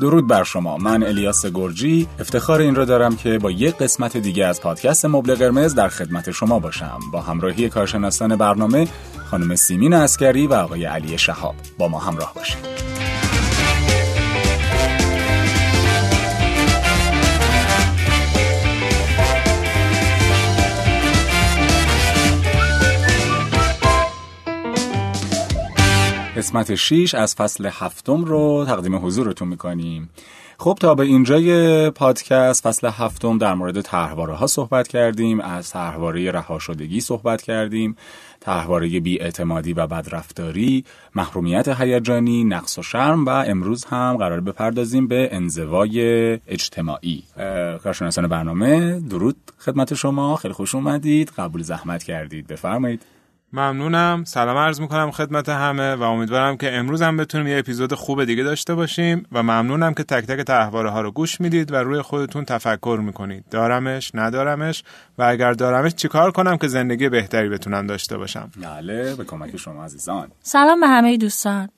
درود بر شما. من الیاس گرجی. افتخار این را دارم که با یک قسمت دیگه از پادکست مبل قرمز در خدمت شما باشم. با همراهی کارشناسان برنامه خانم سیمین اسکری و آقای علی شهاب. با ما همراه باشید. قسمت 6 از فصل هفتم رو تقدیم حضورتون می‌کنیم. خب تا به اینجای پادکست فصل هفتم در مورد تحواره ها صحبت کردیم از تحواره رهاشدگی صحبت کردیم تحواره بیاعتمادی و بدرفتاری محرومیت هیجانی نقص و شرم و امروز هم قرار بپردازیم به انزوای اجتماعی. کارشناسان برنامه درود خدمت شما. خیلی خوش اومدید. قبول زحمت کردید. بفرمایید. ممنونم. سلام عرض می‌کنم خدمت همه و امیدوارم که امروز هم بتونیم یه اپیزود خوب دیگه داشته باشیم و ممنونم که تک تک تحواره ها رو گوش می‌دید و روی خودتون تفکر می‌کنید. دارمش ندارمش و اگر دارمش چیکار کنم که زندگی بهتری بتونم داشته باشم؟ بله به کمک شما عزیزان. سلام به همه دوستان.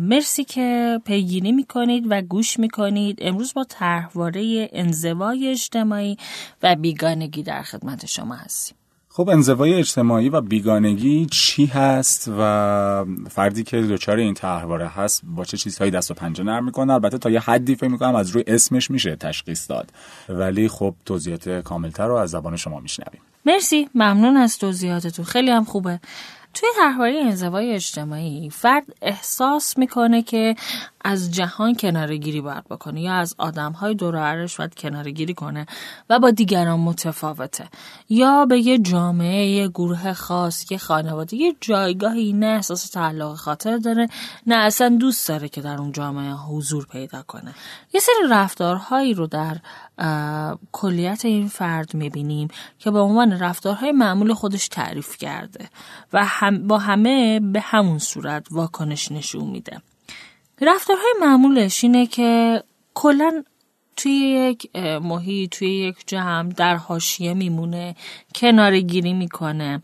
مرسی که پیگیری می‌کنید و گوش می‌کنید. امروز با طرحواره انزوای اجتماعی و بیگانگی در خدمت شما هستیم. خب انزوای اجتماعی و بیگانگی چی هست و فردی که دچار این تحواره هست با چه چیزهایی دست و پنجه نرم می‌کنه؟ البته تا یه حدی فکر می‌کنم از روی اسمش میشه تشخیص داد. ولی خب توضیحات کاملتر رو از زبان شما میشنویم. مرسی. ممنون از توضیحاتتون. خیلی هم خوبه. توی طرحواره انزوای اجتماعی فرد احساس می‌کنه که از جهان کناره گیری باید بکنه یا از آدم های دور باید کناره گیری کنه و با دیگران متفاوته. یا به یه جامعه یه گروه خاص یه خانواده یه جایگاهی نه احساس تعلق خاطر داره نه اصلا دوست داره که در اون جامعه حضور پیدا کنه. یه سری رفتارهایی رو در کلیت این فرد می‌بینیم که به عنوان رفتارهای معمول خودش تعریف کرده و هم با همه به همون صورت واکنش نشون میده. رفتارهای معمولش اینه که کلا توی یک محیط توی یک جمع در حاشیه میمونه کنار گیری می‌کنه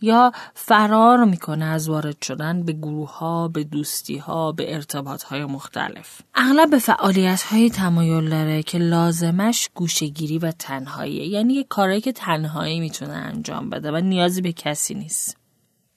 یا فرار می‌کنه از وارد شدن به گروه ها به دوستی ها به ارتباط های مختلف. اغلب به فعالیت های تمایل داره که لازمش گوشگیری و تنهاییه یعنی یه کاری که تنهایی می‌تونه انجام بده و نیازی به کسی نیست.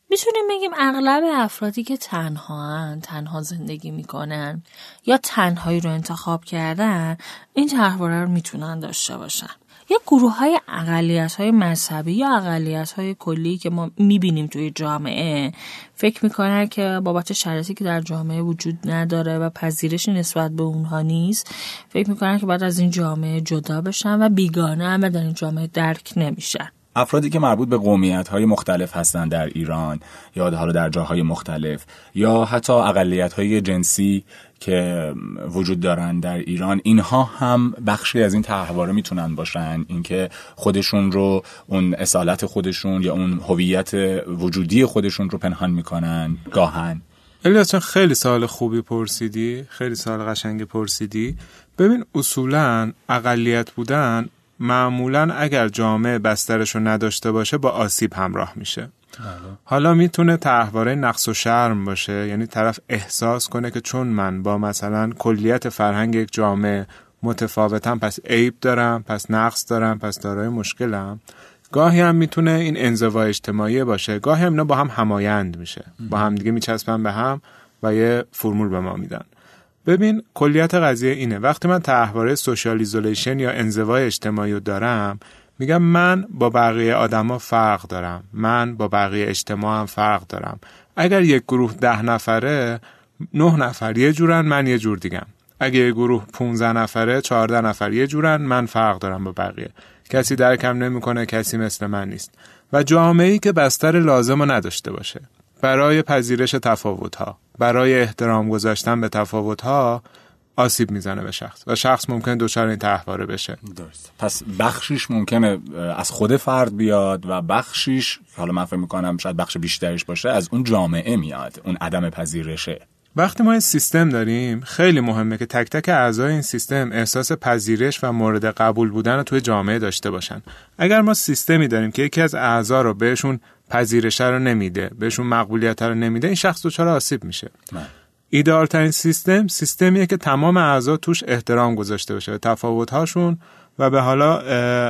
می‌تونیم بگیم اغلب افرادی که تنها تنها زندگی می‌کنن یا تنهایی رو انتخاب کردن این تحواره رو می‌تونن داشته باشن. یا گروه های اقلیت های مذهبی یا اقلیت های کلی که ما می‌بینیم توی جامعه فکر می‌کنن که بابت شرایطی که در جامعه وجود نداره و پذیرش نسبت به اونها نیست فکر می‌کنن که بعد از این جامعه جدا بشن و بیگانه هم در این جامعه درک نمیشن. افرادی که مربوط به قومیت های مختلف هستند در ایران یا حالا در جاهای مختلف یا حتی اقلیت های جنسی که وجود دارن در ایران اینها هم بخشی از این تحواره می‌تونن باشن. اینکه خودشون رو اون اصالت خودشون یا اون هویت وجودی خودشون رو پنهان می‌کنن گاهن. الیاس خیلی سال خوبی پرسیدی خیلی سال قشنگ پرسیدی. ببین اصولا اقلیت بودن معمولا اگر جامعه بسترش رو نداشته باشه با آسیب همراه میشه. بله. حالا می‌تونه طرحواره نقص و شرم باشه یعنی طرف احساس کنه که چون من با مثلا کلیت فرهنگ یک جامعه متفاوتم پس عیب دارم پس نقص دارم پس دارای مشکلم گاهی هم می‌تونه این انزوا اجتماعی باشه گاهی هم اینا با هم همایند میشه. با هم دیگه میچسبن به هم و یه فرمول به ما میدن. ببین کلیت قضیه اینه. وقتی من طرحواره social isolation یا انزوای اجتماعی رو دارم میگم من با بقیه آدما فرق دارم. من با بقیه اجتماع هم فرق دارم. اگر یک گروه ده نفره نه نفر یه جورن من یه جور دیگم. اگه یک گروه 15 نفره 14 نفر یه جورن من فرق دارم با بقیه. کسی درکم نمی‌کنه کسی مثل من نیست. و جامعه ای که بستر لازم رو نداشته باشه. برای پذیرش تفاوت ها برای احترام گذاشتن به تفاوت ها آسیب می‌زنه به شخص و شخص ممکن دچار این تحواره بشه. درست. پس بخشیش ممکنه از خود فرد بیاد و بخشیش حالا من فکر می‌کنم شاید بخش بیشترش باشه از اون جامعه میاد اون عدم پذیرشه. وقتی ما این سیستم داریم خیلی مهمه که تک تک اعضای این سیستم احساس پذیرش و مورد قبول بودن رو توی جامعه داشته باشن. اگر ما سیستمی داریم که یکی از اعضا رو بهشون پذیرش رو نمیده بهشون مقبولیت رو نمیده این شخص دچار آسیب میشه من. بله. ایدئال ترین سیستم سیستمیه که تمام اعضا توش احترام گذاشته باشه به تفاوت هاشون و به حالا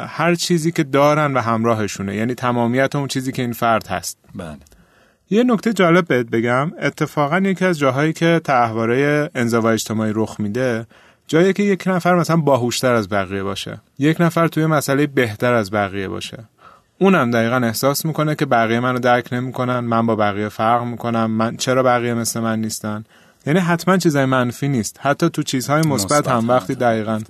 هر چیزی که دارن و همراهشونه یعنی تمامیت اون چیزی که این فرد هست بله یه نکته جالب بهت بگم اتفاقا یکی از جاهایی که تحواره انزوا اجتماعی رخ میده جایی که یک نفر مثلا باهوشتر از بقیه باشه یک نفر توی مسئله بهتر از بقیه باشه اونم دقیقا احساس می‌کنه که بقیه منو درک نمی‌کنن من با بقیه فرق می‌کنم من چرا بقیه مثل من نیستن؟ یعنی حتما چیزای منفی نیست. حتی تو چیزهای مثبت هم وقتی دقیقا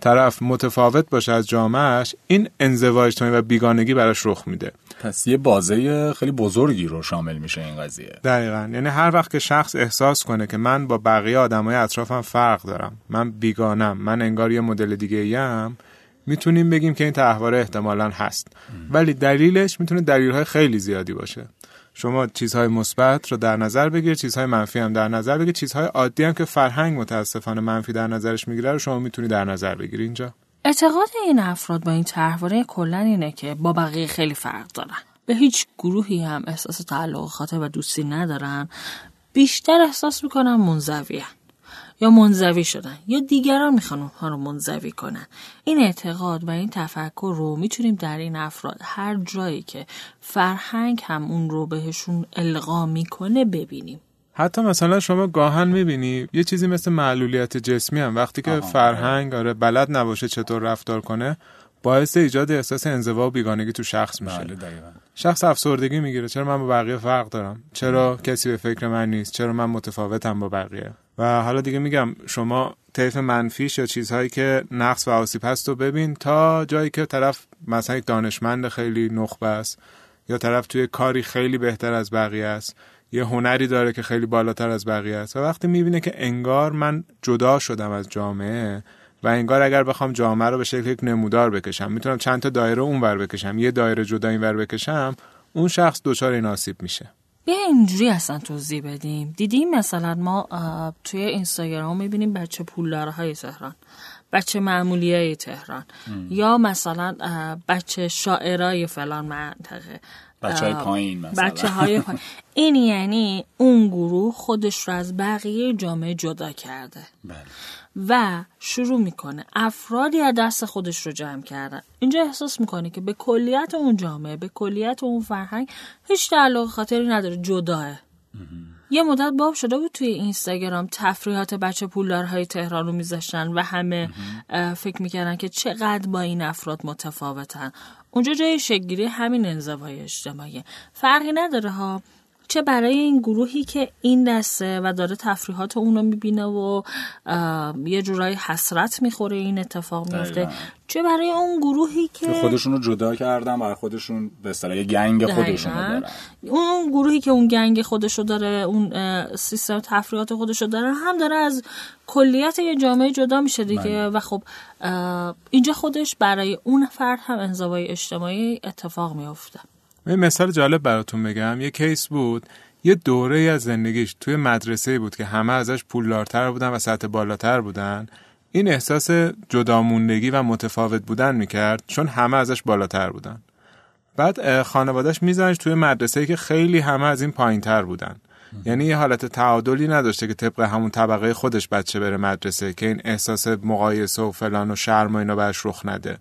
طرف متفاوت باشه از جامعهش این انزوا اجتماعی و بیگانگی براش رخ میده. پس یه بازه خیلی بزرگی رو شامل میشه این قضیه. دقیقا. یعنی هر وقت که شخص احساس کنه که من با بقیه آدمای اطرافم فرق دارم من بیگانم من انگار یه مدل دیگه ایم می‌تونیم بگیم که این تحواره احتمالا هست. ولی دلیلش می‌تونه دلیلهای خیلی زیادی باشه. شما چیزهای مثبت رو در نظر بگیر چیزهای منفی هم در نظر بگیر چیزهای عادی هم که فرهنگ متاسفانه منفی در نظرش می‌گیره رو شما می‌تونی در نظر بگیری اینجا. اعتقاد این افراد با این طرحواره کلا اینه که با بقیه خیلی فرق دارن. به هیچ گروهی هم احساس تعلق خاطر و دوستی ندارن. بیشتر احساس می‌کنن منزویه یا منزوی شدن یا دیگران می‌خوان اونها رو منزوی کنن. این اعتقاد و این تفکر رو می‌تونیم در این افراد هر جایی که فرهنگ هم اون رو بهشون القا می‌کنه ببینیم. حتی مثلا شما گاهن می‌بینی یه چیزی مثل معلولیت جسمی هم وقتی که فرهنگ آره بلد نباشه چطور رفتار کنه باعث ایجاد احساس انزوا و بیگانگی تو شخص میشه. بله شخص افسردگی می‌گیره چرا من با بقیه فرق دارم؟ چرا کسی به فکر من نیست؟ چرا من متفاوتم با بقیه؟ و حالا دیگه میگم شما طیف منفیش یا چیزهایی که نقص و آسیب هست رو ببین تا جایی که طرف مثلا یک دانشمند خیلی نخبه است یا طرف توی کاری خیلی بهتر از بقیه است یه هنری داره که خیلی بالاتر از بقیه است و وقتی می‌بینه که انگار من جدا شدم از جامعه و انگار اگر بخوام جامعه رو به شکل یک نمودار بکشم می‌تونم چند تا دایره اونور بکشم یه دایره جدا اینور بکشم اون شخص دچار این آسیب میشه. بیا اینجوری اصلا توضیح بدیم. دیدیم مثلا ما توی اینستاگرام می‌بینیم بچه پولدارهای تهران بچه معمولی های تهران یا مثلا بچه شاعرای فلان منطقه. بچه های پایین مثلا. بچه های پایین. این یعنی اون گروه خودش رو از بقیه جامعه جدا کرده. بله. و شروع می‌کنه. افرادی از دست خودش رو جمع کردن. اینجا احساس می‌کنه که به کلیت اون جامعه به کلیت اون فرهنگ هیچ تعلق خاطری نداره جداه. یه مدت باب شده بود توی اینستاگرام تفریحات بچه پولدارهای تهران رو میذاشتن و همه فکر می‌کردن که چقدر با این افراد متفاوتن. اونجا جای شگیری همین انزوای اجتماعی فرقی نداره ها. چه برای این گروهی که این دسته و داره تفریحات اونو می‌بینه و یه جورایی حسرت می‌خوره این اتفاق میفته چه برای اون گروهی که خودشون رو جدا کردن برای خودشون به اصطلاح گنگ خودشون دارن. اون گروهی که اون گنگ خودشو داره اون سیستم تفریحات خودشو داره هم داره از کلیت یه جامعه جدا میشه دیگه. بله. و خب اینجا خودش برای اون فرد هم انزوای اجتماعی اتفاق میفته یه مثال جالب براتون بگم. یه کیس بود. یه دوره از زندگیش توی مدرسه بود که همه ازش پولدارتر بودن و سطح بالاتر بودن. این احساس جداموندگی و متفاوت بودن می‌کرد چون همه ازش بالاتر بودن. بعد خانوادهش میزنش توی مدرسه که خیلی همه از این پایین تر بودن یعنی یه حالت تعادلی نداشته که طبق همون طبقه خودش بچه بره مدرسه که این احساس مقایسه و فلان و شرم و اینا برش رخ نده.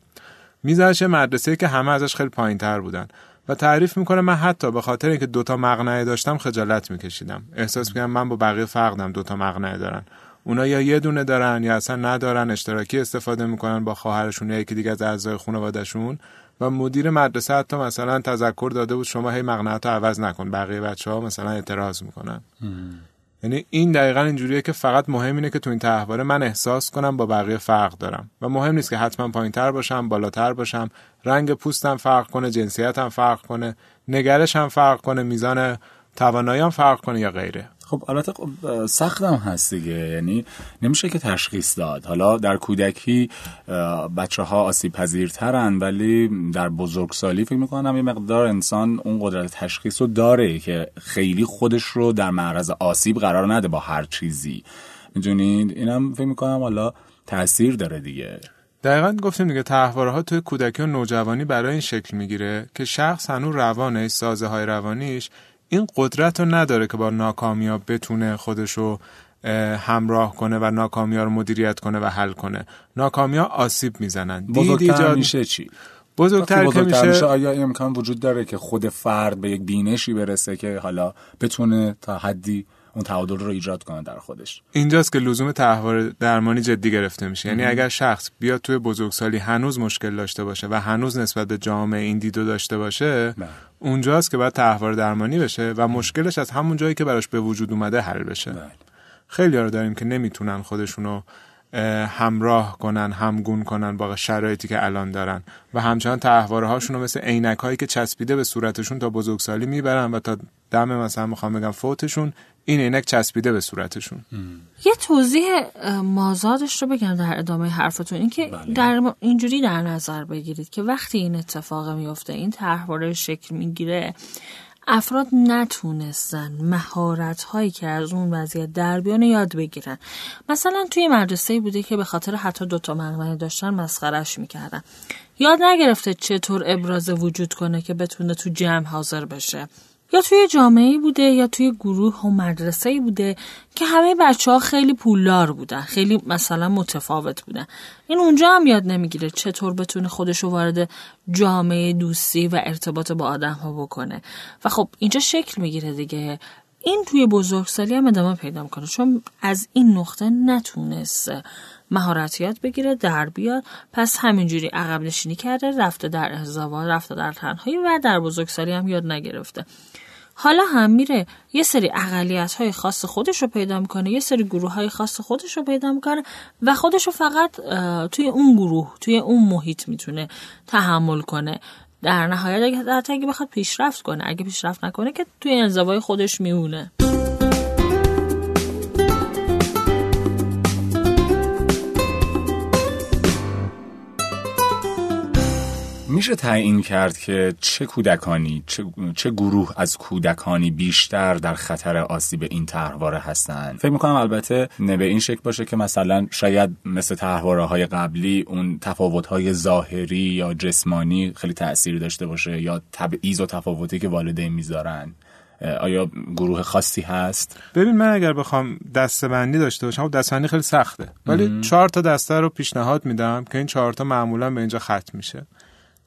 میزنش مدرسه که همه ازش خیلی پایین تر بودن. و تعریف می‌کنه من حتی به خاطر اینکه دوتا مقنعه داشتم خجالت میکشیدم. احساس می‌کنم من با بقیه فرق دارم دوتا مقنعه دارن. اونا یا یه دونه دارن یا اصلا ندارن اشتراکی استفاده می‌کنن با خواهرشون یا یکی دیگه از اعضای خانوادهشون. و مدیر مدرسه حتی مثلا تذکر داده بود شما هی مقنعه عوض نکن بقیه بچه ها مثلا اعتراض می‌کنن. یعنی این دقیقا اینجوریه که فقط مهم اینه که تو این تحواره من احساس کنم با بقیه فرق دارم. و مهم نیست که حتما پایین تر باشم بالاتر باشم. رنگ پوستم فرق کنه جنسیتم فرق کنه نگرش هم فرق کنه میزان تواناییام فرق کنه یا غیره. خب البته خب سختم هست دیگه. یعنی نمیشه که تشخیص داد. حالا در کودکی بچه ها آسیب پذیرترن ولی در بزرگسالی فکر می‌کنم یه مقدار انسان اون قدرت تشخیص رو داره که خیلی خودش رو در معرض آسیب قرار نده با هر چیزی. می‌دونید؟ اینم فکر می‌کنم حالا تاثیر داره دیگه. دقیقا گفتیم دیگه تحواره ها توی کودکی و نوجوانی برای این شکل می‌گیره که شخص هنوز روانه سازه های روانیش این قدرت رو نداره که با ناکامیاب بتونه خودشو همراه کنه و ناکامی رو مدیریت کنه و حل کنه. ناکامی آسیب می‌زنن. بزرگتر میشه چی؟ بزرگتر, که میشه... میشه آیا امکان وجود داره که خود فرد به یک بینشی برسه که حالا بتونه تا حدی اون تعادل رو ایجاد کنه در خودش. اینجاست که لزوم تحول درمانی جدی گرفته میشه. یعنی اگر شخص بیاد توی بزرگسالی هنوز مشکل داشته باشه و هنوز نسبت به جامعه این دیدو داشته باشه بله. اونجاست که باید تحول درمانی بشه و مشکلش از همون جایی که براش به وجود اومده حل بشه. بله. خیلی رو داریم که نمی‌تونن خودشونو همراه کنن همگون کنن با شرایطی که الان دارن. و همچنان تحواره هاشون مثل عینک هایی که چسبیده به صورتشون تا بزرگسالی می‌برن و تا دم مثلا می‌خوام بگم فوتشون این عینک چسبیده به صورتشون. یه توضیح مازادش رو بگم در ادامه حرفتون اینکه بله. در اینجوری در نظر بگیرید که وقتی این اتفاق میفته این طرحواره شکل می‌گیره افراد نتونستن مهارت هایی که از اون وضعیت در بیان یاد بگیرن. مثلا توی مدرسه بوده که به خاطر حتی دوتا مقنعه داشتن مسخرش می‌کردن. یاد نگرفته چطور ابراز وجود کنه که بتونه تو جمع حاضر بشه. یا توی جامعه بوده یا توی گروه و مدرسه بوده که همه بچه ها خیلی پولدار بودن خیلی مثلا متفاوت بودن. این اونجا هم یاد نمی‌گیره چطور بتونه خودش رو وارد جامعه دوستی و ارتباط با آدم ها بکنه. و خب اینجا شکل می‌گیره دیگه. این توی بزرگسالی هم ادامه پیدا می‌کنه چون از این نقطه نتونست مهارتیات بگیره در بیاد پس همینجوری عقب نشینی کرده رفته در ازدواج رفته در تنهایی و در بزرگسالی هم یاد نگرفته. حالا هم میره. یه سری اقلیت های خاص خودش رو پیدا می‌کنه یه سری گروه های خاص خودش رو پیدا می‌کنه و خودش رو فقط توی اون گروه توی اون محیط می‌تونه تحمل کنه. در نهایت اگه بخواد پیشرفت کنه. اگه پیشرفت نکنه که توی انزوای خودش میمونه. میشه تعیین کرد که چه کودکانی چه, چه گروه از کودکانی بیشتر در خطر آسیب این طرحواره هستند؟ فکر می‌کنم البته نه به این شکل باشه که مثلا شاید مثل طرحواره های قبلی اون تفاوت های ظاهری یا جسمانی خیلی تأثیری داشته باشه یا تبعیض و تفاوتی که والدین می‌ذارن. آیا گروه خاصی هست؟ ببین من اگر بخوام دستبندی داشته باشم خب دستبندی خیلی سخته. ولی چهار تا دسته رو پیشنهاد میدم که این چهار تا معمولا به اینجا ختم میشه.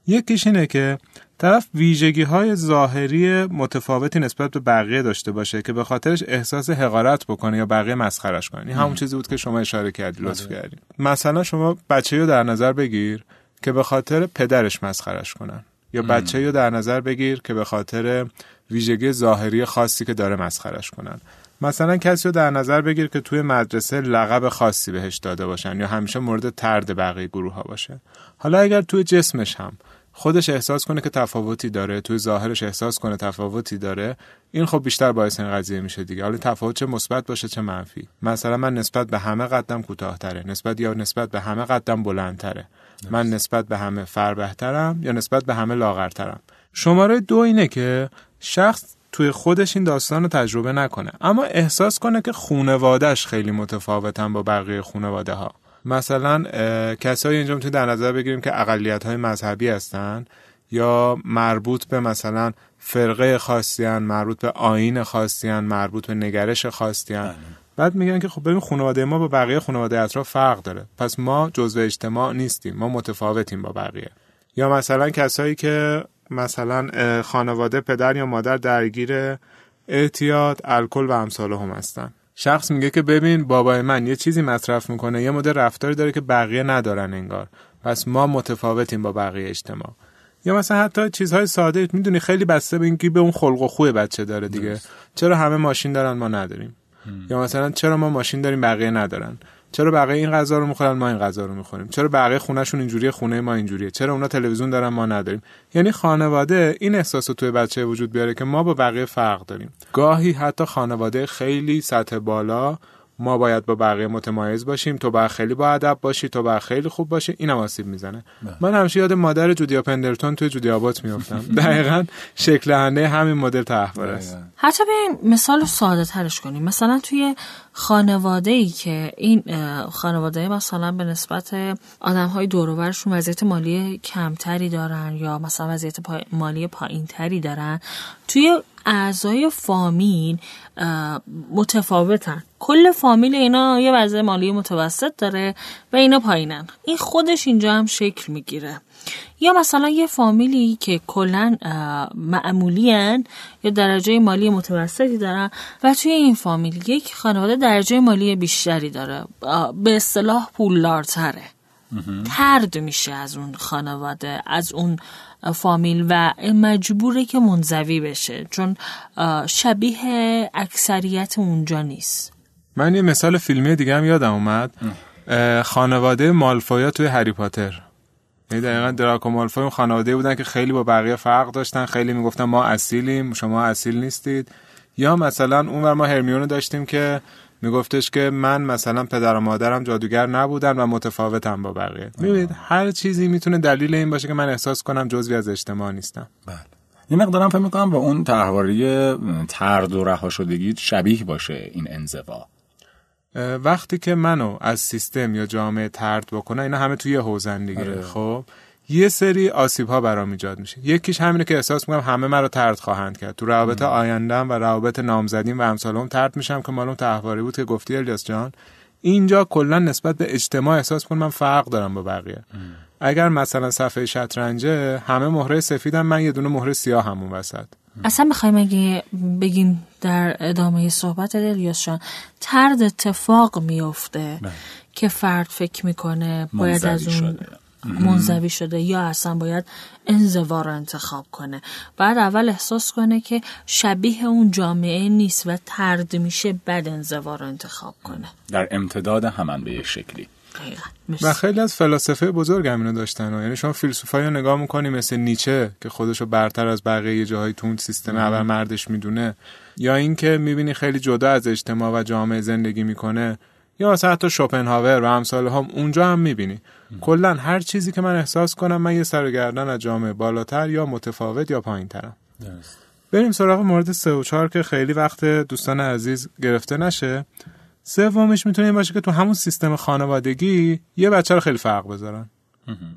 یکیش اینه که طرف ویژگی های ظاهری متفاوتی نسبت به بقیه داشته باشه که به خاطرش احساس حقارت بکنه یا بقیه مسخرش کنه. این همون چیزی بود که شما اشاره کردی لطف بله. کردی. مثلا شما بچه رو در نظر بگیر که به خاطر پدرش مسخرش کنن. یا بچه رو در نظر بگیر که به خاطر ویژگی ظاهری خاصی که داره مسخرش کنن. مثلا کسی رو در نظر بگیر که توی مدرسه لقب خاصی بهش داده باشن یا همیشه مورد ترد بقیه گروه ها باشه. حالا اگر توی جسمش هم خودش احساس کنه که تفاوتی داره توی ظاهرش احساس کنه تفاوتی داره. این خب بیشتر باعث این قضیه میشه دیگه. حالا تفاوت چه مثبت باشه چه منفی. مثلا من نسبت به همه قدم کوتاهتره. نسبت یا نسبت به همه قدم بلندتره. من نسبت به همه فربهترم یا نسبت به همه لاغرترم؟ شماره دو اینه که شخص توی خودش این داستان رو تجربه نکنه اما احساس کنه که خونوادهش خیلی متفاوتن با بقیه خونواده ها مثلا کسایی اینجا می‌تونید در نظر بگیریم که اقلیت های مذهبی هستن یا مربوط به مثلا فرقه خاصی مربوط به آین خاصی مربوط به نگرش خاصی بله. بعد میگن که خب ببین خانواده ما با بقیه خانواده اطراف فرق داره. پس ما جزء اجتماع نیستیم. ما متفاوتیم با بقیه. یا مثلا کسایی که مثلا خانواده پدر یا مادر درگیر اعتیاد الکل و امثال هم هستن. شخص میگه که ببین بابای من یه چیزی مصرف می‌کنه یه مدل رفتاری داره که بقیه ندارن انگار. پس ما متفاوتیم با بقیه اجتماع. یا مثلا حتی چیزهای ساده می‌دونی خیلی بسته به اینکه به اون خلق و خوی بچه داره دیگه. چرا همه ماشین دارن ما نداریم؟ یا مثلا چرا ما ماشین داریم بقیه ندارن؟ چرا بقیه این غذا رو می‌خورن ما این غذا رو می‌خوریم؟ چرا بقیه خونهشون اینجوریه خونه ما اینجوریه؟ چرا اونا تلویزیون دارن ما نداریم؟ یعنی خانواده این احساس رو توی بچه وجود بیاره که ما با بقیه فرق داریم. گاهی حتی خانواده خیلی سطح بالا ما باید با بقیه متمایز باشیم تو باید خیلی با ادب باشی تو باید خیلی خوب باشی این هم آسیب می‌زنه. بله. من همیشه یاد مادر جودیا پندرتون توی جودیا آبات میافتم. دقیقا شکل همین مدل تحول است. حتی به مثال ساده ترش کنیم. مثلا توی خانواده ای که این خانواده مثلا به نسبت آدم های دوروبرشون وضعیت مالی کمتری دارن یا مثلا وضعیت مالی پایین تری دارن توی اعضای فامیل متفاوتن. کل فامیل اینا یه وضع مالی متوسط داره و اینا پایینن. این خودش اینجا هم شکل می‌گیره. یا مثلا یه فامیلی که کلا معمولی یا درجه مالی متوسطی دارن و توی این فامیل یک خانواده درجه مالی بیشتری داره به اصطلاح پولدارتره. ترد میشه از اون خانواده از اون فامیل و مجبوره که منزوی بشه چون شبیه اکثریت اونجا نیست. من یه مثال فیلمی دیگه هم یادم اومد. خانواده مالفویا توی هری پاتر. یعنی دقیقا دراکو مالفوی اون خانواده بودن که خیلی با بقیه فرق داشتن. خیلی می‌گفتن ما اصیلیم شما اصیل نیستید. یا مثلا اون ما هرمیون داشتیم که میگفتش که من مثلا پدر و مادرم جادوگر نبودن و متفاوتم با بقیه. می‌بینید هر چیزی می‌تونه دلیل این باشه که من احساس کنم جزوی از اجتماع نیستم. بله. یه مقدارم فکر می‌کنم با اون تحواری ترد و رها شدگی شبیه باشه این انزوا. وقتی که منو از سیستم یا جامعه ترد بکنه اینا همه توی حوزن دیگه. آره. خب یه سری آسیب ها برام ایجاد میشه. یکیش همینه که احساس می‌کنم همه مرا ترد خواهند کرد. تو روابط آیندهم و روابط نامزدیم و امثالم ترد میشم که مالون تحواری بود که گفتی الیاس جان. اینجا کلا نسبت به اجتماع احساس کنم من فرق دارم با بقیه. اگر مثلا صفحه شطرنجه همه مهره سفیدم من یه دونه مهره سیاه همون وسط. اصلا می‌خوایم اگه بگیم در ادامه صحبت الیاس جان ترد اتفاق میفته بله. که فرد فکر می‌کنه باید از اون منزوی شده یا اصلا باید انزوا رو انتخاب کنه. بعد اول احساس کنه که شبیه اون جامعه نیست و ترد میشه بعد انزوا رو انتخاب کنه. در امتداد همان به شکلی. و خیلی از فلاسفه بزرگ همینو داشتن و یعنی شما فیلسوفایی رو نگاه می‌کنی مثل نیچه که خودشو برتر از بقیه جاهای تون سیستم اول مردش می‌دونه یا اینکه می‌بینی خیلی جدا از اجتماع و جامعه زندگی می‌کنه یا مثلا حتی شوپنهاور و امثال هم اونجا هم می‌بینی. کلا هر چیزی که من احساس کنم من یه سرگردن از جامعه بالاتر یا متفاوت یا پایین ترم بریم سراغ مورد سه و چهار که خیلی وقت دوستان عزیز گرفته نشه. سومش می‌تونه این باشه که تو همون سیستم خانوادگی یه بچه رو خیلی فرق بذارن.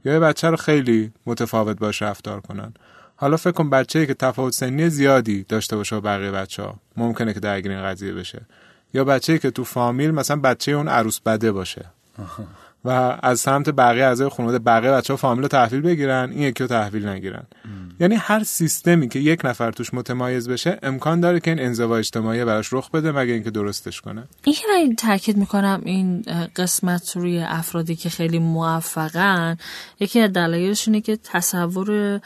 یا یه بچه رو خیلی متفاوت باشه رفتار کنن. حالا فکر کن بچه‌ای که تفاوت سنی زیادی داشته باشه با بقیه بچه ها ممکنه که درگیر این قضیه بشه. یا بچه‌ای که تو فامیل مثلا بچه اون عروس بده باشه. و از سمت بقیه اعضای خانواده بقیه بچه ها فامیل رو تحویل بگیرن این یکی رو تحویل نگیرن. یعنی هر سیستمی که یک نفر توش متمایز بشه امکان داره که این انزوا اجتماعی براش رخ بده مگه اینکه درستش کنه. این که من تاکید می‌کنم این قسمت روی افرادی که خیلی موفقن یکی از دلایلش اینه که تصور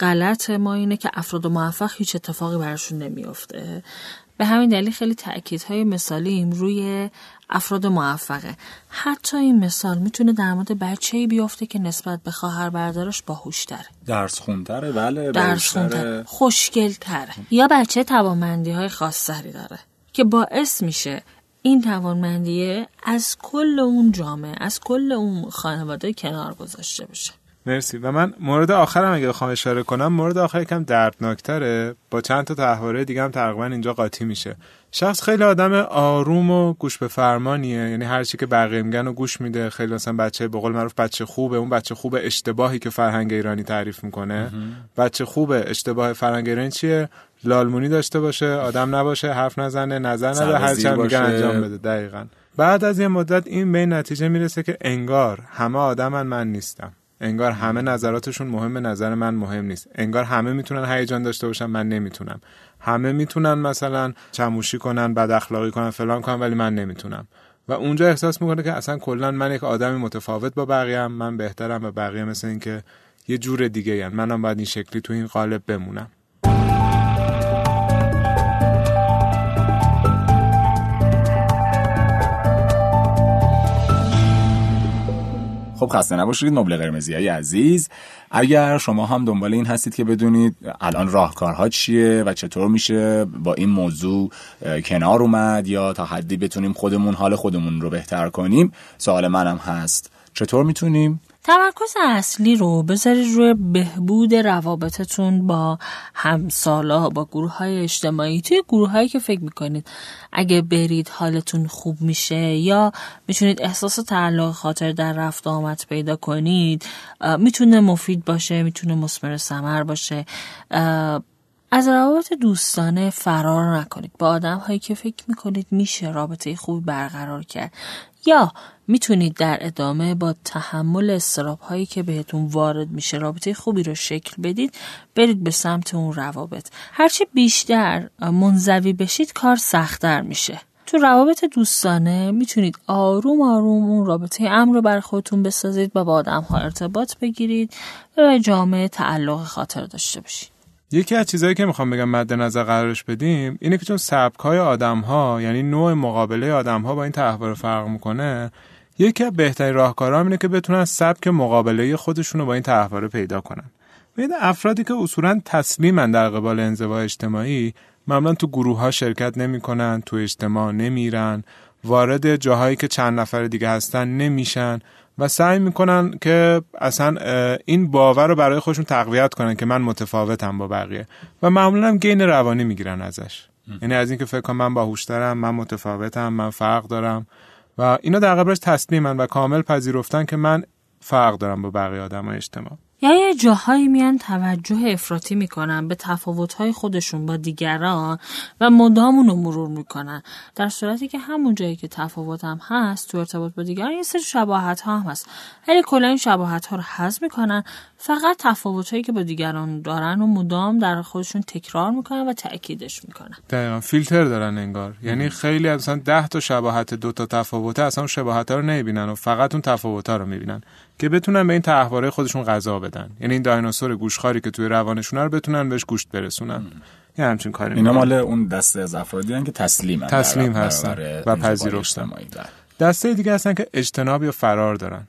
غلط ما اینه که افراد موفق هیچ اتفاقی براشون نمیافته. به همین دلیل خیلی تأکیدهای مثالیم روی افراد موفقه. حتی این مثال می‌تونه در مورد بچه بیفته که نسبت به خواهر بردارش باهوش داره درس خونتره بله درس تره یا بچه توانمندی های خاص داره که باعث میشه این توانمندیه از کل اون جامعه از کل اون خانواده کنار گذاشته بشه. مرسی. و من مورد آخرم اگه بخوام اشاره کنم مورد آخر یکم دردناکتره. با چند تا تحواره دیگه هم تقریبا اینجا قاطی میشه. شخص خیلی آدم آروم و گوش به فرمانیه. یعنی هر چی که بقیه میگن و گوش میده. خیلی مثلا بچه به قول معروف بچه خوبه. اون بچه خوبه اشتباهی که فرهنگ ایرانی تعریف می‌کنه. بچه خوبه اشتباه فرهنگ ایرانی چیه؟ لالمونی داشته باشه آدم نباشه حرف نزنه نظر نده هر چی میگن انجام بده. دقیقا. بعد از یه مدت این به نتیجه می‌رسه که انگار همه آدمن من نیستم. انگار همه نظراتشون مهم نظر من مهم نیست. انگار همه می‌تونن هیجان داشته باشن من نمی‌تونم. همه می‌تونن مثلا چموشی کنن بد اخلاقی کنن فلان کنن ولی من نمی‌تونم. و اونجا احساس می‌کنه که اصلا کلا من یک آدمی متفاوت با بقیه من بهترم و بقیه مثل اینکه یه جور دیگه ین. منم باید این شکلی تو این قالب بمونم. خب خسته نباشید مبل قرمزی های عزیز. اگر شما هم دنبال این هستید که بدونید الان راهکارها چیه و چطور میشه با این موضوع کنار اومد یا تا حدی بتونیم خودمون حال خودمون رو بهتر کنیم سوال منم هست. چطور می‌تونیم؟ تمرکز اصلی رو بذارید روی بهبود روابطتون با همسالا با گروه های اجتماعی. توی گروه هایی که فکر می‌کنید اگه برید حالتون خوب میشه یا می‌تونید احساس تعلق خاطر در رفت آمد پیدا کنید می‌تونه مفید باشه می‌تونه مسمر سمر باشه از روابط دوستانه فرار نکنید. با آدم هایی که فکر می‌کنید میشه رابطه خوبی برقرار کرد. یا می‌تونید در ادامه با تحمل استراب هایی که بهتون وارد میشه رابطه خوبی رو شکل بدید برید به سمت اون روابط. هرچی بیشتر منزوی بشید کار سختتر میشه. تو روابط دوستانه می‌تونید آروم آروم اون رابطه امر رو بر خودتون بسازید و با آدم ها ارتباط بگیرید و جامعه تعلق خاطر داشته باشید. یکی از چیزهایی که می‌خوام بگم مد نظر قرارش بدیم اینه که چون سبک های آدم ها یعنی نوع مقابله آدم ها با این تحول فرق می‌کنه یکی از بهترین راهکارها اینه که بتونن سبک مقابله خودشون رو با این تحول پیدا کنن. ببین افرادی که اصولا تسلیمن در قبال انزوا اجتماعی معمولا تو گروه ها شرکت نمی‌کنن تو اجتماع نمیرن وارد جاهایی که چند نفر دیگه هستن نمیشن. و سعی می‌کنن که اصلا این باور رو برای خودشون تقویت کنن که من متفاوتم با بقیه. و معمولا هم گین روانی می‌گیرن ازش. یعنی از اینکه فکر کنم من باهوشترم من متفاوتم من فرق دارم. و اینا در قبلش تسلیمن و کامل پذیرفتن که من فرق دارم با بقیه آدم اجتماع یا یه جاهایی میان توجه افراطی می‌کنن به تفاوتهای خودشون با دیگران و مدام رو مرور می‌کنن. در صورتی که همون جایی که تفاوت هم هست تو ارتباط با دیگران یه سری شباهت ها هم هست. ولی کلا این شباهت ها رو حذف می‌کنن فقط تفاوت هایی که با دیگران دارن و مدام در خودشون تکرار می‌کنن و تاکیدش می‌کنن. دقیقا. فیلتر دارن انگار. یعنی خیلی اصلا ده تا شباهت دو تا تفاوته اصلا شباهت ها رو نمی‌بینن و فقط اون تفاوت ها رو می‌بینن که بتونن به این تحواره خودشون غذا بدن. یعنی این دایناسور گوشخاری که توی روانشون رو بتونن بهش گوشت برسونن. یه همچین کاری اینا مال اون دسته از افرادی که تسلیم تسلیم هستن. و پذیرفتن. دسته دیگه هستن که اجتناب یا فرار دارن.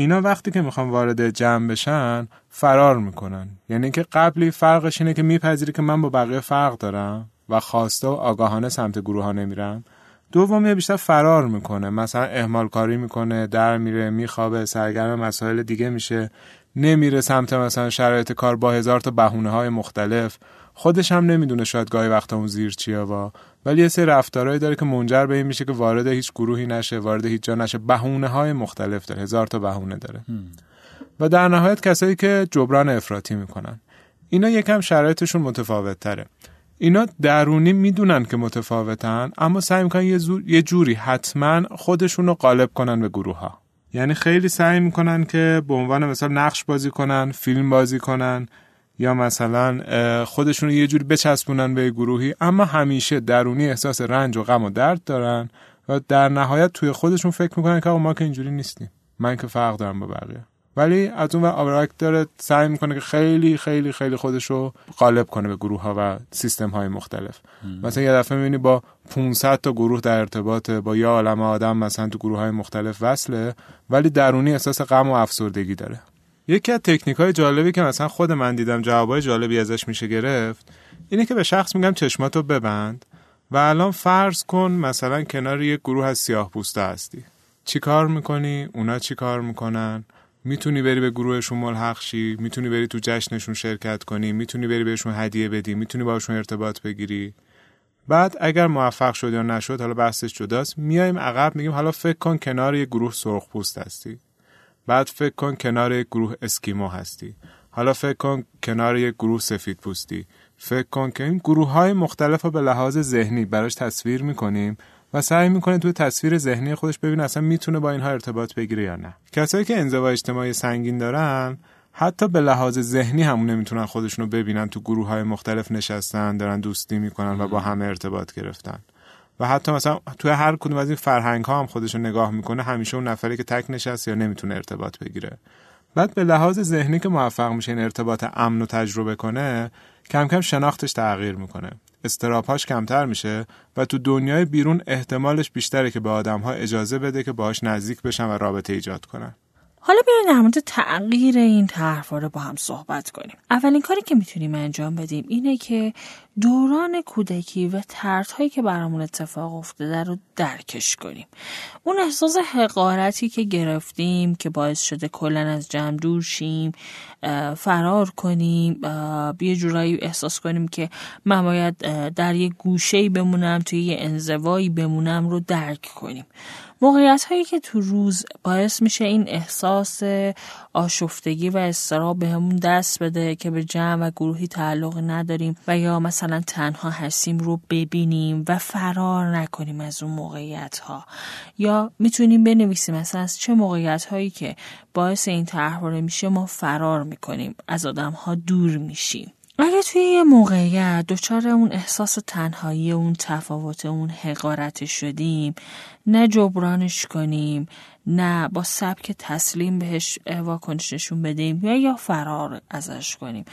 اینا وقتی که می‌خوان وارد جمع بشن فرار می‌کنن. یعنی که قبلی فرقش اینه که میپذیری که من با بقیه فرق دارم و خواسته و آگاهانه سمت گروه ها نمیرم دومی بیشتر فرار می‌کنه. مثلا اهمال کاری می‌کنه در میره میخوابه سرگرم مسائل دیگه میشه. نمیره سمت مثلا شرایط کار با هزار تا بهونه های مختلف. خودش هم نمی‌دونه شاید گاهی وقتا اون زیر چیه با ولی یه سری رفتارهایی داره که منجر به این میشه که وارد هیچ گروهی نشه وارد هیچ جا نشه. بهونه های مختلف داره. هزار تا بهونه داره. و در نهایت کسایی که جبران افراطی می‌کنن. اینا یکم شرایطشون متفاوت تره اینا درونی می‌دونن که متفاوتن اما سعی می‌کنن یه, یه جوری حتما خودشون رو غالب کنن به گروه ها یعنی خیلی سعی می‌کنن که به عنوان مثلا نقش بازی کنن فیلم بازی کنن. یا مثلا خودشون رو یه جوری بچسبونن به گروهی اما همیشه درونی احساس رنج و غم و درد دارن و در نهایت توی خودشون فکر می‌کنن که ما که اینجوری نیستیم. من که فرق دارم با بقیه. ولی از اون آبراک داره سعی می‌کنه که خیلی خیلی خیلی خودش رو غالب کنه به گروه ها و سیستم های مختلف مثلا یه دفعه می‌بینی با 500 تا گروه در ارتباط با یه عالم آدم مثلا تو گروه های مختلف وصله ولی درونی احساس غم و افسردگی داره. یکی از تکنیک های جالبی که مثلا خود من دیدم جوابای جالبی ازش میشه گرفت اینه که به شخص میگم چشماتو ببند و الان فرض کن مثلا کنار یک گروه از سیاه پوسته هستی. چی کار می‌کنی؟ اونا چی کار می‌کنن؟ می‌تونی بری به گروهشون ملحق شی؟ می‌تونی بری تو جشنشون شرکت کنی؟ می‌تونی بری بهشون هدیه بدی؟ می‌تونی باشون ارتباط بگیری؟ بعد اگر موفق شد یا نشد حالا بحثش جداست میایم عقب میگیم حالا فکر کن کنار یه گروه سرخ پوست هستی. بعد فکر کن کنار یک گروه اسکیمو هستی. حالا فکر کن کنار یک گروه سفید پوستی. فکر کن که این گروه های مختلف رو به لحاظ ذهنی براش تصویر می‌کنیم و سعی می‌کنه توی تصویر ذهنی خودش ببینه اصلا می‌تونه با اینها ارتباط بگیره یا نه. کسایی که انزوا اجتماعی سنگین دارن حتی به لحاظ ذهنی همون نمی‌تونن خودشونو ببینن تو گروه های مختلف نشستن دارن دوستی می‌کنن و با همه ارتباط گرفتن. و حتی مثلا توی هر کدوم از این فرهنگ ها هم خودش نگاه می‌کنه همیشه اون نفری که تک نشست یا نمی‌تونه ارتباط بگیره. بعد به لحاظ ذهنی که موفق میشه این ارتباط امن و تجربه کنه کم کم شناختش تغییر می‌کنه. استراپاش کمتر میشه و تو دنیای بیرون احتمالش بیشتره که به آدم ها اجازه بده که باهاش نزدیک بشن و رابطه ایجاد کنن. حالا بیاین در مورد تغییر این رو با هم صحبت کنیم. اولین کاری که می‌تونیم انجام بدیم اینه که دوران کودکی و تردهایی که برامون اتفاق افتاده رو درکش کنیم. اون احساس حقارتی که گرفتیم که باعث شده کلا از جمع دور شیم فرار کنیم یه جورایی احساس کنیم که من باید در یه گوشه بمونم توی یه انزوایی بمونم رو درک کنیم. موقعیت هایی که تو روز باعث میشه این احساس آشفتگی و استراب بهمون دست بده که به جمع و گروهی تعلق نداریم و یا مثلا تنها هستیم رو ببینیم و فرار نکنیم از اون موقعیت ها یا می‌تونیم بنویسیم مثلا از چه موقعیت هایی که باعث این تحواره میشه ما فرار می‌کنیم از آدم ها دور میشیم. اگه توی یه موقعیت دچار اون احساس تنهایی اون تفاوت اون حقارت شدیم. نه جبرانش کنیم نه با سبک تسلیم بهش واکنش نشون بدیم یا یا فرار ازش کنیم.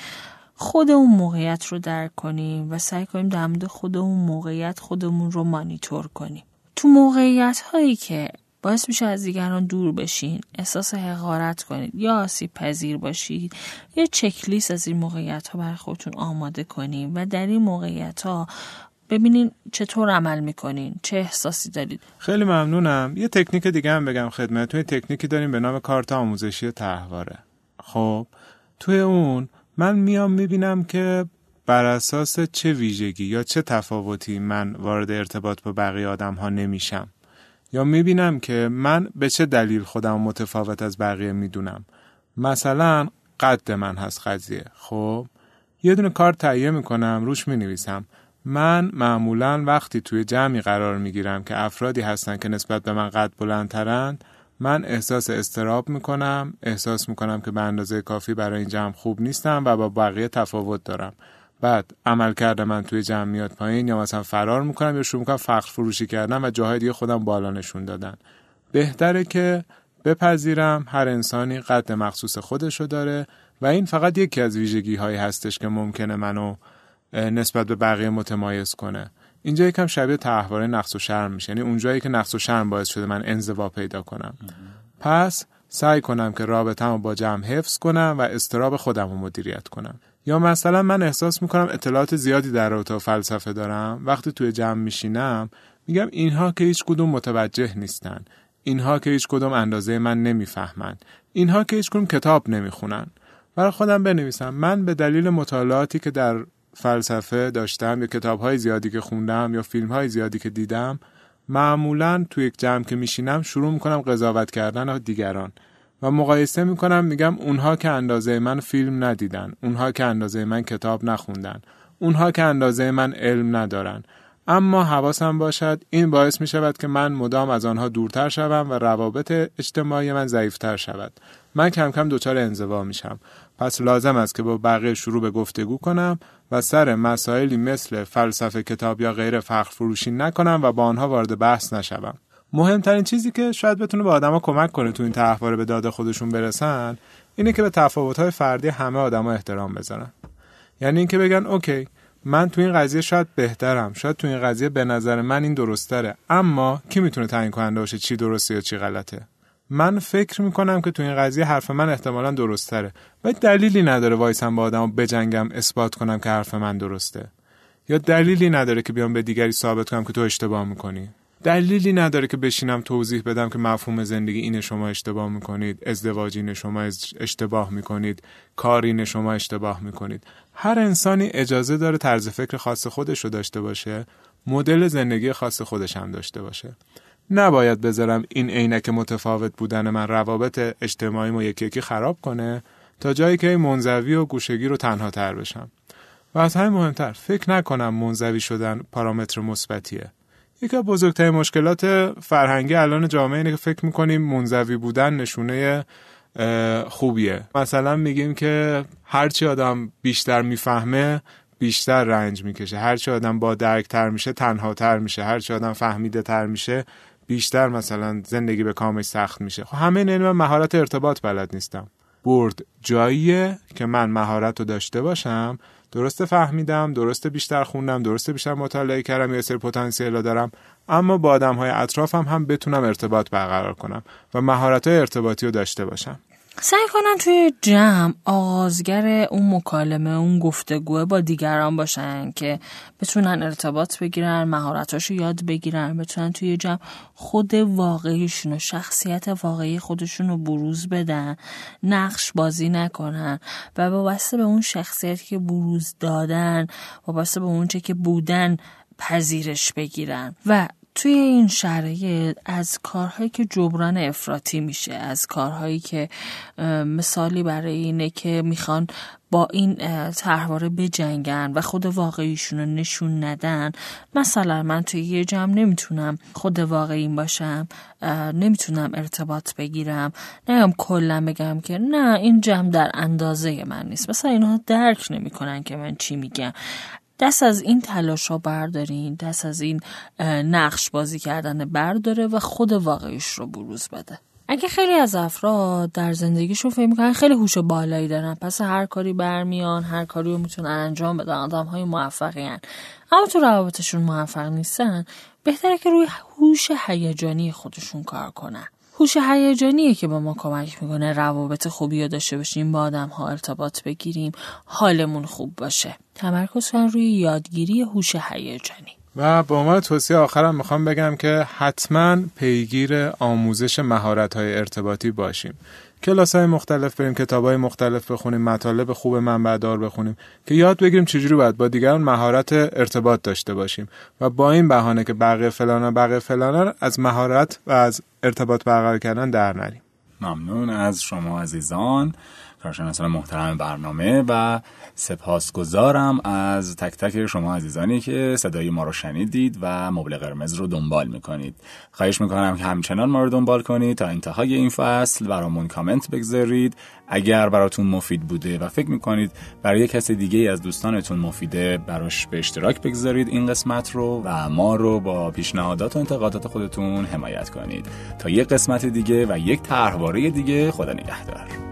خود اون موقعیت رو درک کنیم و سعی کنیم در خود اون موقعیت خودمون رو مانیتور کنیم. تو موقعیت هایی که باعث میشه از دیگران دور بشین. احساس حقارت کنید. یا آسیب پذیر باشید. یا چکلیست از این موقعیت ها برای خودتون آماده کنید و در این موقعیت ها ببینین چطور عمل می‌کنین. چه احساسی دارید. خیلی ممنونم. یه تکنیک دیگه هم بگم خدمتتون. تکنیکی داریم به نام کارت آموزشی تحواره خب توی اون من میام می‌بینم که بر اساس چه ویژگی یا چه تفاوتی من وارد ارتباط با بقیه آدم ها نمیشم. یا می‌بینم که من به چه دلیل خودم متفاوت از بقیه می‌دونم؟ مثلا قد من هست قضیه خب؟ یه دونه کار تهیه می‌کنم روش می‌نویسم. من معمولا وقتی توی جمعی قرار می‌گیرم که افرادی هستن که نسبت به من قد بلندترند من احساس استراب می‌کنم احساس می‌کنم که به اندازه کافی برای این جمع خوب نیستم و با بقیه تفاوت دارم. بعد عمل کرده من توی جمع میاد پایین یا مثلا فرار می‌کنم یا شروع می‌کنم فخر فروشی کردن و جاهای دیگه خودم بالا نشون دادن. بهتره که بپذیرم هر انسانی قد مخصوص خودشو داره و این فقط یکی از ویژگی هایی هستش که ممکنه منو نسبت به بقیه متمایز کنه. اینجا یکم شبیه تحواره نقص و شرم میشه. یعنی اونجایی که نقص و شرم باعث شده من انزوا پیدا کنم. پس سعی کنم که رابطه‌مو با جمع حفظ کنم و استراب خودم رو مدیریت کنم. یا مثلا من احساس می‌کنم اطلاعات زیادی در رابطه فلسفه دارم. وقتی توی جمع میشینم میگم اینها که هیچ کدوم متوجه نیستن. اینها که هیچ کدوم اندازه من نمی‌فهمند اینها که هیچ کدوم کتاب نمی‌خونن. برای خودم بنویسم. من به دلیل مطالعاتی که در فلسفه داشتم یا کتاب های زیادی که خوندم یا فیلم های زیادی که دیدم معمولا توی یک جمع که میشینم شروع می‌کنم قضاوت کردن دیگران. و مقایسه می‌کنم میگم اونها که اندازه من فیلم ندیدن اونها که اندازه من کتاب نخوندن اونها که اندازه من علم ندارن. اما حواسم باشد این باعث می شود که من مدام از آنها دورتر شوم و روابط اجتماعی من ضعیفتر شود. من کم کم دچار انزوا میشم. پس لازم است که با بقیه شروع به گفتگو کنم و سر مسائلی مثل فلسفه کتاب یا غیر فخر فروشی نکنم و با آنها وارد بحث نشوم. مهمترین چیزی که شاید بتونه به آدما کمک کنه تو این تحواره به داد خودشون برسن اینه که به تفاوت‌های فردی همه آدما احترام بذارن. یعنی اینکه بگن اوکی من تو این قضیه شاید بهترم شاید تو این قضیه به نظر من این درستره اما کی می‌تونه تعیین کننده باشه چی درسته یا چی غلطه؟ من فکر می‌کنم که تو این قضیه حرف من احتمالا درستره و دلیلی نداره وایسم با آدم بجنگم اثبات کنم که حرف من درسته. یا دلیلی نداره که بیام به دیگری ثابت کنم که تو اشتباه می‌کنی. دلیلی نداره که بشینم توضیح بدم که مفهوم زندگی اینه شما اشتباه می‌کنید ازدواج اینه شما اشتباه می‌کنید کار اینه شما اشتباه می‌کنید. هر انسانی اجازه داره طرز فکر خاص خودش رو داشته باشه مدل زندگی خاص خودش هم داشته باشه. نباید بذارم این عینک متفاوت بودن من روابط اجتماعی و یکی یکی خراب کنه تا جایی که منزوی و گوشگی رو تنها تر بشم. و از همین مهمتر فکر نکنم منزوی شدن پارامتر مثبتیه. یکی از بزرگترین مشکلات فرهنگی الان جامعه اینه که فکر می‌کنیم منزوی بودن نشونه خوبیه. مثلا میگیم که هرچی آدم بیشتر می‌فهمه بیشتر رنج می‌کشه. هرچی آدم با درکتر میشه تنها تر میشه هرچی آدم فهمیده تر میشه بیشتر مثلا زندگی به کامش سخت میشه. خب همه این من مهارت ارتباط بلد نیستم. برد جاییه که من مهارت رو داشته باشم درسته فهمیدم درسته بیشتر خوندم درسته بیشتر مطالعه کردم یه سری پتانسیل دارم اما با آدم های اطرافم هم بتونم ارتباط برقرار کنم و مهارت های ارتباطی رو داشته باشم. سعی کنن توی جمع آغازگر اون مکالمه اون گفتگوه با دیگران باشن که بتونن ارتباط بگیرن مهارتاشو یاد بگیرن بتونن توی جمع خود واقعیشون و شخصیت واقعی خودشون رو بروز بدن نقش بازی نکنن و وابسته به اون شخصیتی که بروز دادن وابسته به اونچه که بودن پذیرش بگیرن. و توی این شرایط از کارهایی که جبران افراطی میشه از کارهایی که مثالی برای اینه که می‌خوان با این طرحواره بجنگن و خود واقعیشون رو نشون ندن. مثلا من توی یه جمع نمی‌تونم خود واقعیم باشم نمی‌تونم ارتباط بگیرم. نگم کلا بگم که نه این جمع در اندازه من نیست. مثلا اینها درک نمی‌کنن که من چی میگم. دست از این تلاش ها بردارین دست از این نقش بازی کردن برداره و خود واقعیش رو بروز بده اگه خیلی از افراد در زندگیشون فکر می‌کنن خیلی هوش بالایی دارن پس هر کاری برمیان هر کاری رو می‌تونن انجام بدن آدم های موفقی هن. اما تو روابطشون موفق نیستن بهتره که روی هوش هیجانی خودشون کار کنن هوش هیجانیه که به ما کمک می‌کنه روابط خوبی داشته باشیم با آدم ها ارتباط بگیریم حالمون خوب باشه. تمرکز کن روی یادگیری هوش هیجانی. و به عنوان توصیه آخرم می‌خوام بگم که حتما پیگیر آموزش مهارت های ارتباطی باشیم. کلاس های مختلف بریم کتاب های مختلف بخونیم مطالب خوب منبعدار بخونیم که یاد بگیریم چجوری باید با دیگران مهارت ارتباط داشته باشیم. و با این بهانه که بقیه فلان بقیه فلان از مهارت و از ارتباط برقرار کردن در نریم. ممنون از شما عزیزان. کارشناسان محترم برنامه و سپاسگزارم از تک تک شما عزیزانی که صدای ما رو شنیدید و مبل قرمز رو دنبال می‌کنید. خواهش می‌کنم که همچنان ما رو دنبال کنید تا انتهای این فصل برامون کامنت بگذارید. اگر براتون مفید بوده و فکر می‌کنید برای کسی دیگه از دوستانتون مفیده براش به اشتراک بگذارید این قسمت رو و ما رو با پیشنهادات و انتقادات خودتون حمایت کنید. تا یک قسمت دیگه و یک طرحواره دیگه خدا نگهدار.